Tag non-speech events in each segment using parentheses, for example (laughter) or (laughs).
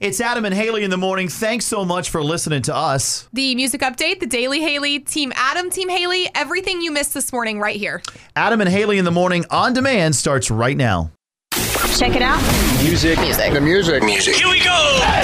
It's Adam and Haley in the morning. Thanks so much for listening to us. The music update, the Daily Haley, Team Adam, Team Haley, everything you missed this morning right here. Adam and Haley in the morning on demand starts right now. Check it out. Music. Music. The music. Music. Here we go.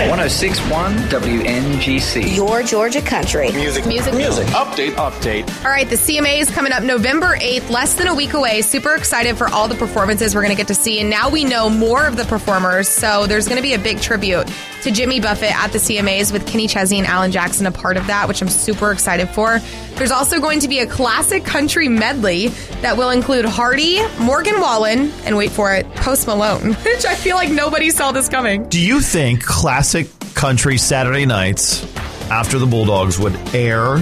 1061 WNGC. Your Georgia country. Music. Music. Music. Update. Update. All right, the CMA is coming up November 8th, less than a week away. Super excited for all the performances we're going to get to see. And now we know more of the performers. So there's going to be a big tribute to Jimmy Buffett at the CMAs with Kenny Chesney and Alan Jackson a part of that, which I'm super excited for. There's also going to be a classic country medley that will include Hardy, Morgan Wallen, and wait for it, Post Malone, (laughs) which I feel like nobody saw this coming. Do you think classic country Saturday nights after the Bulldogs would air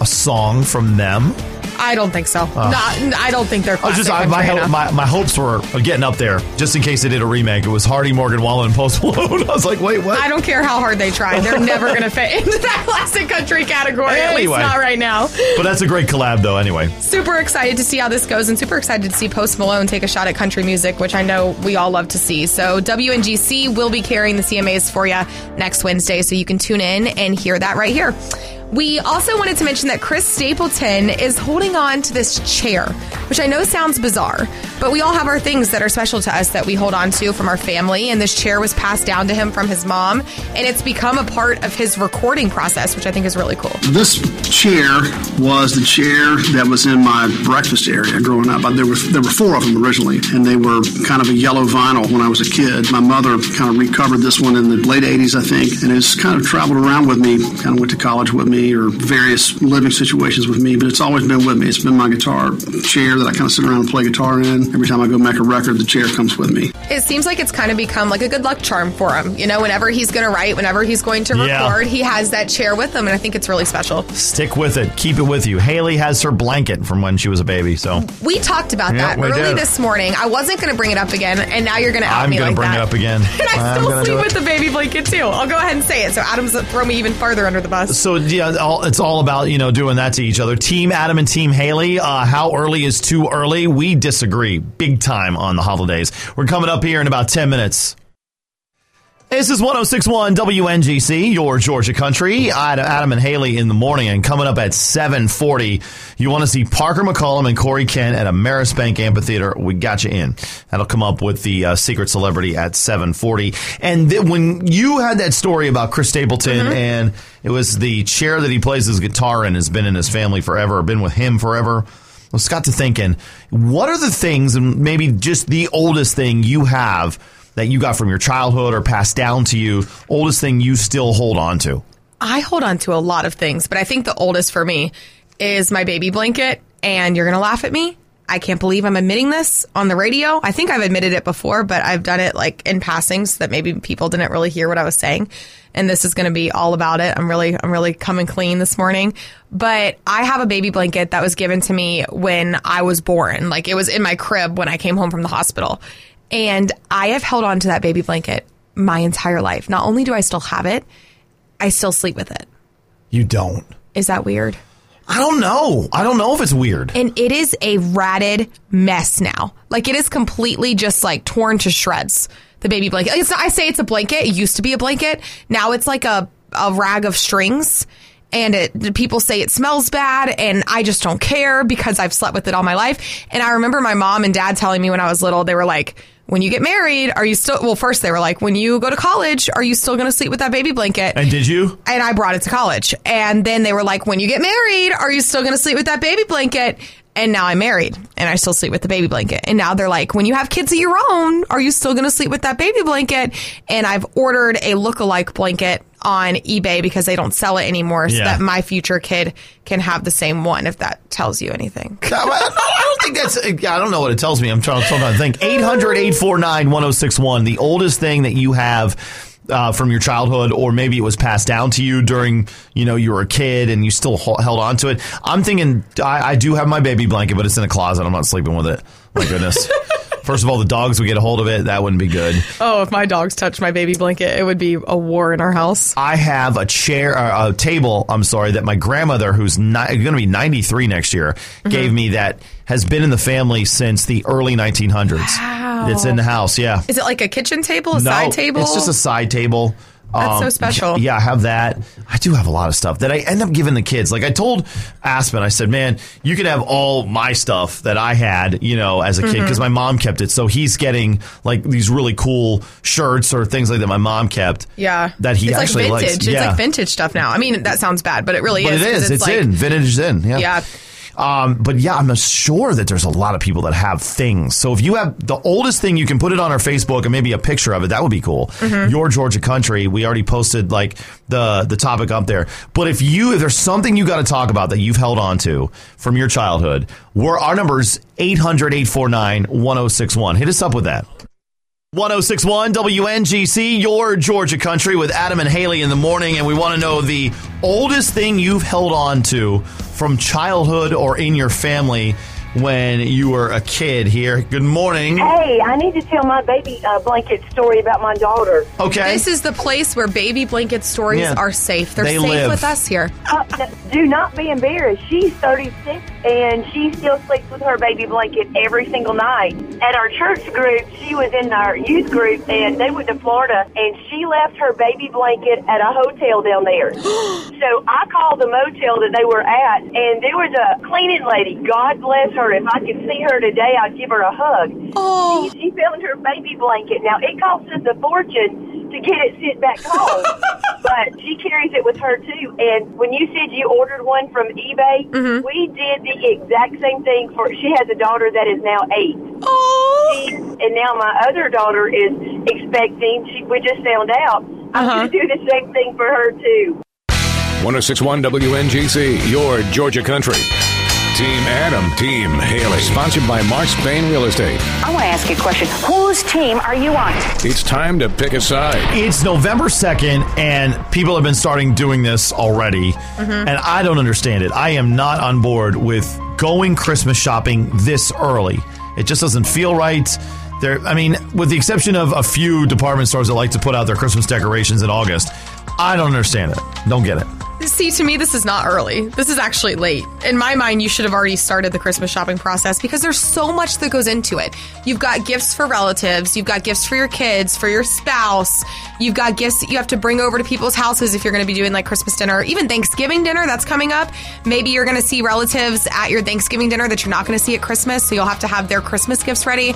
a song from them? I don't think so. Oh. Not, I don't think they're I just I, my, ho- my my hopes were getting up there just in case they did a remake. It was Hardy, Morgan Wallen, and Post (laughs) Malone. I was like, wait, what? I don't care how hard they try. They're never going (laughs) to fit into that classic country category. At least Anyway. not right now. but that's a great collab, though. Anyway, Super excited to see how this goes and super excited to see Post Malone take a shot at country music, which I know we all love to see. So WNGC will be carrying the CMAs for you next Wednesday, so you can tune in and hear that right here. We also wanted to mention that Chris Stapleton is holding on to this chair, which I know sounds bizarre, but we all have our things that are special to us that we hold on to from our family, and this chair was passed down to him from his mom, and it's become a part of his recording process, which I think is really cool. This chair was the chair that was in my breakfast area growing up. There were there were four of them originally, and they were kind of a yellow vinyl when I was a kid. My mother kind of recovered this one in the late '80s, I think, and it's kind of traveled around with me. Kind of went to college with me or various living situations with me, but it's always been with me. It's been my guitar chair that I kind of sit around and play guitar in. Every time I go make a record, the chair comes with me. It seems like it's kind of become like a good luck charm for him. You know, whenever he's going to write, whenever he's going to Yeah. record, he has that chair with him, and I think it's really special. stick with it. Keep it with you. Haley has her blanket from when she was a baby, so We talked about Yeah, that early did. this morning. I wasn't going to bring it up again, and now you're going to I'm gonna like bring that. it up again. (laughs) And I I'm still sleep with the baby blanket too. I'll go ahead and say it. So Adam's throw me even further under the bus. So yeah, it's all about you know doing that to each other. Team Adam and Team Haley. Uh, how early is too early? We disagree big time on the holidays. We're coming up here in about ten minutes. This is 1061 WNGC, your Georgia country. Ad- Adam and Haley in the morning, and coming up at 740, you want to see Parker McCollum and Corey Kent at Ameris Bank Amphitheater. We got you in. That'll come up with the uh, secret celebrity at 740. And th- when you had that story about Chris Stapleton, and it was the chair that he plays his guitar in, has been in his family forever, been with him forever. Just got to thinking, what are the things, and maybe just the oldest thing you have that you got from your childhood or passed down to you, oldest thing you still hold on to? I hold on to a lot of things, but I think the oldest for me is my baby blanket. And you're going to laugh at me. I can't believe I'm admitting this on the radio. I think I've admitted it before, but I've done it like in passing so that maybe people didn't really hear what I was saying. And this is going to be all about it. I'm really, I'm really coming clean this morning. But I have a baby blanket that was given to me when I was born. Like it was in my crib when I came home from the hospital. And I have held on to that baby blanket my entire life. Not only do I still have it, I still sleep with it. You don't. Is that weird? I don't know. I don't know if it's weird. And it is a ratted mess now. Like it is completely just like torn to shreds. The baby blanket. I say it's a blanket. It used to be a blanket. Now it's like a, a rag of strings. And it, people say it smells bad, and I just don't care because I've slept with it all my life. And I remember my mom and dad telling me when I was little, they were like, when you get married, are you still, well, first they were like, when you go to college, are you still going to sleep with that baby blanket? and did you? and I brought it to college. And then they were like, when you get married, are you still going to sleep with that baby blanket? And now I'm married and I still sleep with the baby blanket. And now they're like, when you have kids of your own, are you still going to sleep with that baby blanket? And I've ordered a look-alike blanket on eBay because they don't sell it anymore so Yeah. that my future kid can have the same one if that tells you anything. (laughs) I I don't think that's. I don't know what it tells me. I'm trying, I'm trying to think. 800 849 1061. The oldest thing that you have uh, from your childhood, or maybe it was passed down to you during, you know, you were a kid and you still ho- held on to it. I'm thinking I, I do have my baby blanket, but it's in a closet. I'm not sleeping with it. My goodness. (laughs) First of all, the dogs would get a hold of it. That wouldn't be good. Oh, if my dogs touched my baby blanket, it would be a war in our house. I have a chair, uh, a table. I'm sorry that my grandmother, who's going to be 93 next year, gave me that has been in the family since the early 1900s. Wow. Wow. It's in the house. Yeah. Is it like a kitchen table, a no, side table? It's just a side table. Um, That's so special. Yeah, I have that. I do have a lot of stuff that I end up giving the kids. Like I told Aspen, I said, "Man, you can have all my stuff that I had, you know, as a kid Mm-hmm. because my mom kept it. So he's getting like these really cool shirts or things like that my mom kept. yeah. that he it's actually like vintage. likes. It's yeah, like vintage stuff now. I mean, that sounds bad, but it really but is. it is. It's, like, in vintage is in. Yeah. Yeah. Um, but yeah, I'm sure that there's a lot of people that have things. So if you have the oldest thing, you can put it on our Facebook and maybe a picture of it. That would be cool. Mm-hmm. Your Georgia country. We already posted like the the topic up there. But if you if there's something you got to talk about that you've held on to from your childhood, we're our numbers 800-849-1061. Hit us up with that. 1061 WNGC, your Georgia country with Adam and Haley in the morning. And we want to know the oldest thing you've held on to from childhood or in your family when you were a kid here. Good morning. Hey, I need to tell my baby uh, blanket story about my daughter. Okay. This is the place where baby blanket stories Yeah. are safe. They're They safe live. with us here. Uh, do not be embarrassed. She's 36 and she still sleeps with her baby blanket every single night. At our church group, she was in our youth group and they went to Florida and she left her baby blanket at a hotel down there. (gasps) so I called the motel that they were at and there was a cleaning lady. God bless her. If I could see her today, I'd give her a hug. Oh. She, she found her baby blanket. Now it costs us a fortune to get it sent back home, (laughs) but she carries it with her too. And when you said you ordered one from eBay, we did the exact same thing for. She has a daughter that is now eight, Oh. She- and now my other daughter is expecting. She we just found out. I'm Uh-huh. going to do the same thing for her too. 1061 WNGC, your Georgia country. Team Adam, Team Haley. Sponsored by Mark Spain Real Estate. I want to ask you a question. Whose team are you on? It's time to pick a side. It's November 2nd, and people have been starting doing this already. Mm-hmm. And I don't understand it. I am not on board with going Christmas shopping this early. It just doesn't feel right. There, I mean, with the exception of a few department stores that like to put out their Christmas decorations in August, I don't understand it. Don't get it. See, to me, this is not early. This is actually late. In my mind, you should have already started the Christmas shopping process because there's so much that goes into it. You've got gifts for relatives, you've got gifts for your kids, for your spouse, you've got gifts that you have to bring over to people's houses if you're going to be doing like Christmas dinner, even Thanksgiving dinner that's coming up. Maybe you're going to see relatives at your Thanksgiving dinner that you're not going to see at Christmas, so you'll have to have their Christmas gifts ready.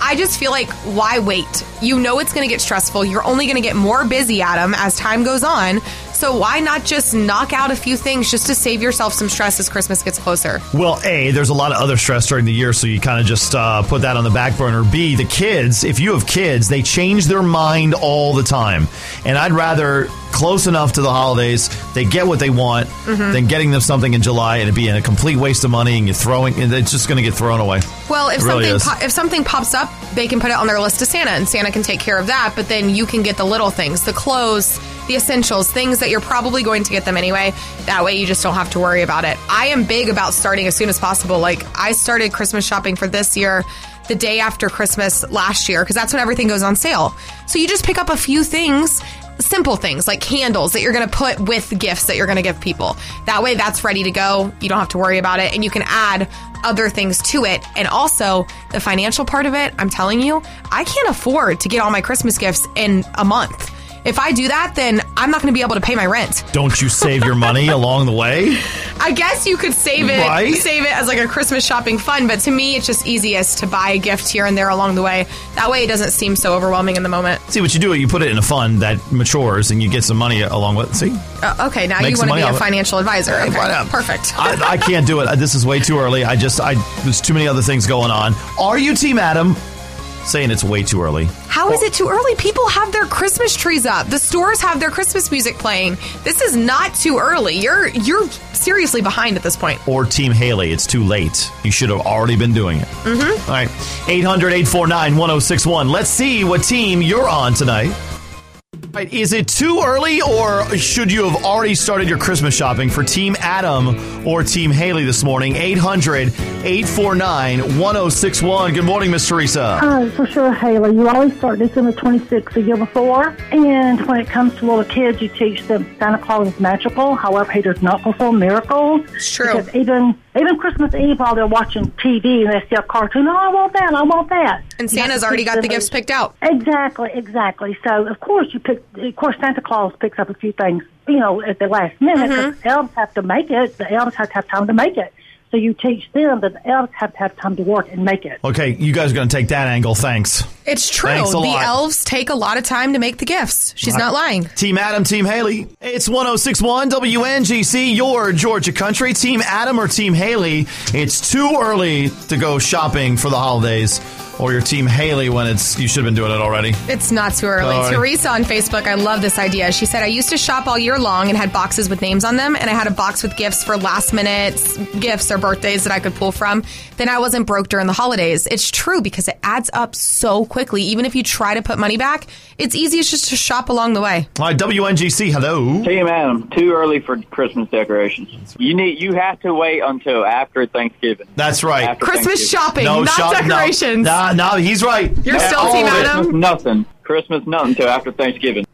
I just feel like, why wait? You know it's going to get stressful. You're only going to get more busy, Adam, as time goes on. So why not just knock out a few things just to save yourself some stress as Christmas gets closer? Well, A, there's a lot of other stress during the year, so you kind of just uh, put that on the back burner. B, the kids, if you have kids, they change their mind all the time. And I'd rather close enough to the holidays, they get what they want, Mm-hmm. than getting them something in July and it being a complete waste of money and you're throwing, and it's just going to get thrown away. Well, if really something po- if something pops up, they can put it on their list to Santa, and Santa can take care of that. But then you can get the little things, the clothes, the essentials, things that you're probably going to get them anyway. That way, you just don't have to worry about it. I am big about starting as soon as possible. Like I started Christmas shopping for this year. The day after Christmas last year, because that's when everything goes on sale. So you just pick up a few things simple things like candles that you're going to put with gifts that you're going to give people. That way, that's ready to go. You don't have to worry about it. And you can add other things to it. And also, the financial part of it, I'm telling you, I can't afford to get all my Christmas gifts in a month. If I do that, then I'm not going to be able to pay my rent. Don't you save your money (laughs) along the way? I guess you could save it, Right? save it as like a Christmas shopping fund, but to me, it's just easiest to buy a gift here and there along the way. That way, it doesn't seem so overwhelming in the moment. See what you do, you put it in a fund that matures and you get some money along with See? Uh, okay, now Make you want to be a financial advisor. Okay, perfect. I, I can't do it. This is way too early. I just, I, there's too many other things going on. Are you Team Adam? Saying it's way too early. How is it too early? People have their Christmas trees up. The stores have their Christmas music playing. This is not too early. You're you're seriously behind at this point. or Team Haley. It's too late. You should have already been doing it. Mm-hmm. All right. 800 849 1061. Let's see what team you're on tonight. All right, Is it too early or should you have already started your Christmas shopping for Team Adam or Team Haley this morning? 800 849 1061. Good morning, Miss Teresa. Uh, for sure, Haley. You always start December 26th the year before. And when it comes to little kids, you teach them Santa Claus is magical. However, he does not perform miracles. It's true. Because even Even Christmas Eve while they're watching TV and they see a cartoon, oh, I want that, I want that. And Santa's already got the gifts picked out. Exactly, exactly. So of course you pick. Of course Santa Claus picks up a few things, you know, at the last minute. Mm-hmm. elves have to make it. The elves have to have time to make it. So you teach them that the elves have to have time to work and make it. Okay, you guys are going to take that angle. Thanks. It's true. Thanks a The lot. elves take a lot of time to make the gifts. She's not lying. Team Adam, Team Haley. It's 1061 WNGC, your Georgia country. Team Adam or Team Haley. It's too early to go shopping for the holidays. Or your Team Haley when it's you should have been doing it already. It's not too early. Sorry. Teresa on Facebook, I love this idea. She said, I used to shop all year long and had boxes with names on them, and I had a box with gifts for last minute gifts or birthdays that I could pull from. Then I wasn't broke during the holidays. It's true because it adds up so quickly. Even if you try to put money back, it's easiest just to shop along the way. All right, WNGC, hello. Team Adam, too early for Christmas decorations. You need you have to wait until after Thanksgiving. That's right. After Christmas Thanksgiving. shopping, not shop- decorations. Nah, no, Uh, he's right. You're Yeah, still all Team. Adam? Christmas nothing. Christmas nothing until after Thanksgiving.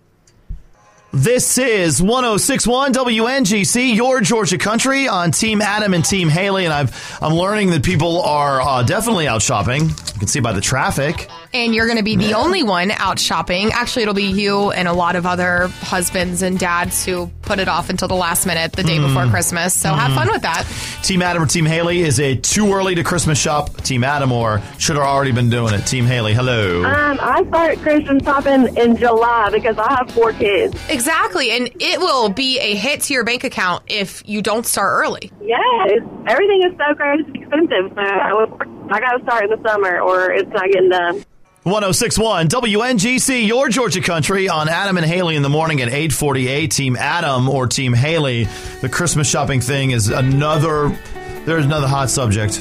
This is 1061 WNGC, your Georgia country on Team Adam and Team Haley. And I've, I'm learning that people are uh, definitely out shopping. You can see by the traffic. and you're going to be the only one out shopping. Actually, it'll be you and a lot of other husbands and dads who put it off until the last minute, the day before Christmas. So have fun with that. Team Adam or Team Haley, is it too early to Christmas shop? Team Adam or should have already been doing it? Team Haley, hello. Um, I start Christmas shopping in July because I have four kids. Exactly. And it will be a hit to your bank account if you don't start early. Yes, everything is so crazy expensive. So I, was- I got to start in the summer, or it's not getting done. 1061 WNGC, your Georgia country on Adam and Haley in the morning at 848. Team Adam or Team Haley. The Christmas shopping thing is another, there's another hot subject.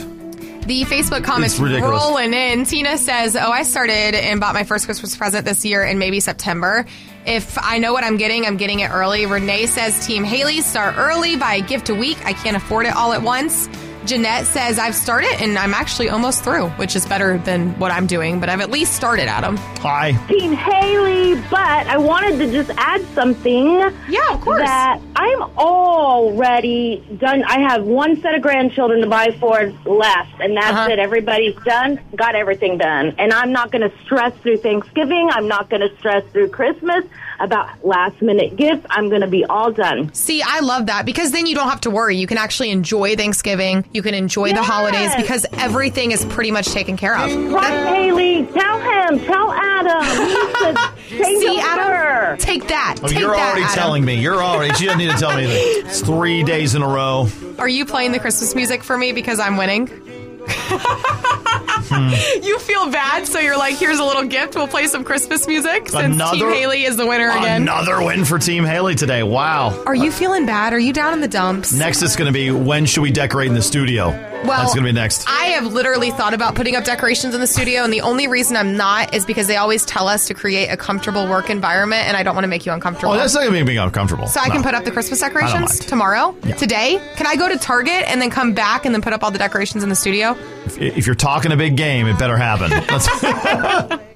The Facebook comments It's ridiculous. rolling in. Tina says, Oh, I started and bought my first Christmas present this year in maybe September. If I know what I'm getting, I'm getting it early. Renee says, Team Haley, start early, buy a gift a week. I can't afford it all at once. Jeanette says, I've started and I'm actually almost through, which is better than what I'm doing, but I've at least started, Adam. Hi. Team Haley, but I wanted to just add something. Yeah, of course. That I'm already done. I have one set of grandchildren to buy for left, and that's Uh-huh. it. Everybody's done, got everything done. And I'm not going to stress through Thanksgiving. I'm not going to stress through Christmas about last minute gifts. I'm going to be all done. See, I love that because then you don't have to worry. You can actually enjoy Thanksgiving. You can enjoy the holidays because everything is pretty much taken care of. Right, Haley? Tell him. Tell Adam. He needs to change See. Adam, take that. Oh, take you're that, already Adam. telling me. You're already. She doesn't need to tell me anything. It's three days in a row. Are you playing the Christmas music for me because I'm winning? Hmm. (laughs) You feel bad, so you're like, here's a little gift. We'll play some Christmas music since Another- Team Haley is the winner again. Another win for Team Haley today. Wow. Are you feeling bad? Are you down in the dumps? Next is going to be when should we decorate in the studio? Well, That's going to be next. I have literally thought about putting up decorations in the studio, and the only reason I'm not is because they always tell us to create a comfortable work environment, and I don't want to make you uncomfortable. Oh, that's not going to be uncomfortable. so I can put up the Christmas decorations tomorrow, today. Can I go to Target and then come back and then put up all the decorations in the studio? If, if you're talking a big game, it better happen. (laughs)